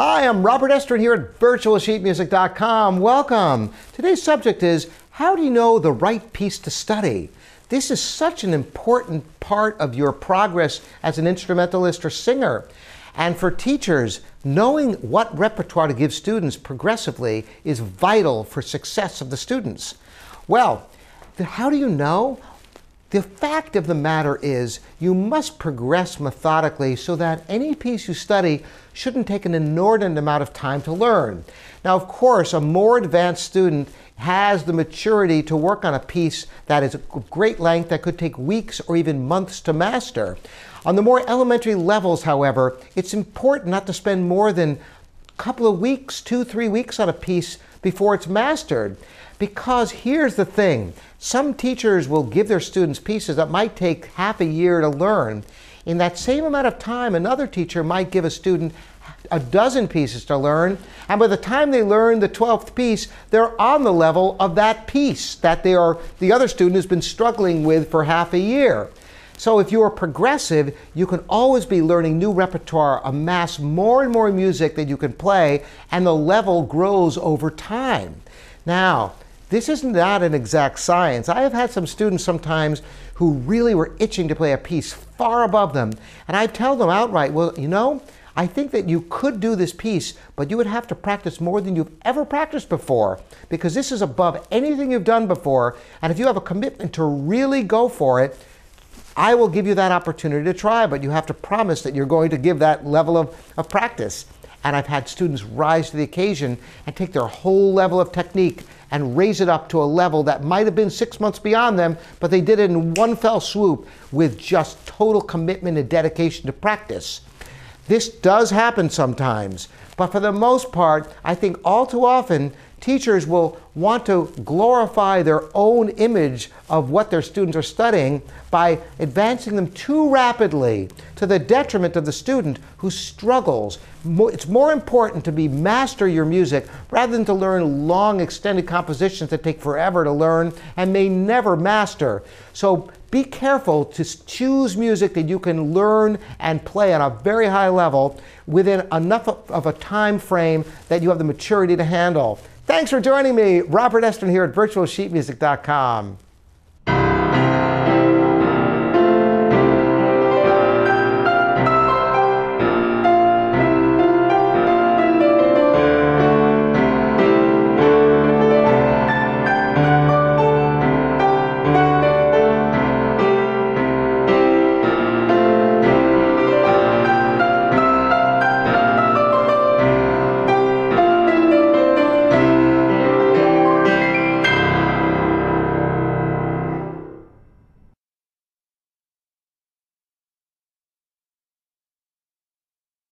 Hi, I'm Robert Estrin here at virtualsheetmusic.com. Welcome. Today's subject is how do you know the right piece to study? This is such an important part of your progress as an instrumentalist or singer. And for teachers, knowing what repertoire to give students progressively is vital for success of the students. Well, how do you know? The fact of the matter is, you must progress methodically so that any piece you study shouldn't take an inordinate amount of time to learn. Now, of course, a more advanced student has the maturity to work on a piece that is of great length that could take weeks or even months to master. On the more elementary levels, however, it's important not to spend more than a couple of weeks, two, three weeks on a piece before it's mastered. Because here's the thing some teachers will give their students pieces that might take half a year to learn. In that same amount of time, another teacher might give a student a dozen pieces to learn, and by the time they learn the 12th piece, they're on the level of that piece that they are, the other student has been struggling with for half a year. So if you are progressive, you can always be learning new repertoire, amass more and more music that you can play, and the level grows over time. Now, this is not an exact science. I have had some students sometimes who really were itching to play a piece far above them, and I tell them outright, well, you know, I think that you could do this piece, but you would have to practice more than you've ever practiced before because this is above anything you've done before. And if you have a commitment to really go for it, I will give you that opportunity to try, but you have to promise that you're going to give that level of, of practice. And I've had students rise to the occasion and take their whole level of technique and raise it up to a level that might have been six months beyond them, but they did it in one fell swoop with just total commitment and dedication to practice. This does happen sometimes, but for the most part, I think all too often, teachers will want to glorify their own image of what their students are studying by advancing them too rapidly to the detriment of the student who struggles. It's more important to be master your music rather than to learn long extended compositions that take forever to learn and may never master. So be careful to choose music that you can learn and play on a very high level within enough of a time frame that you have the maturity to handle. Thanks for joining me, Robert Estrin here at virtualsheetmusic.com.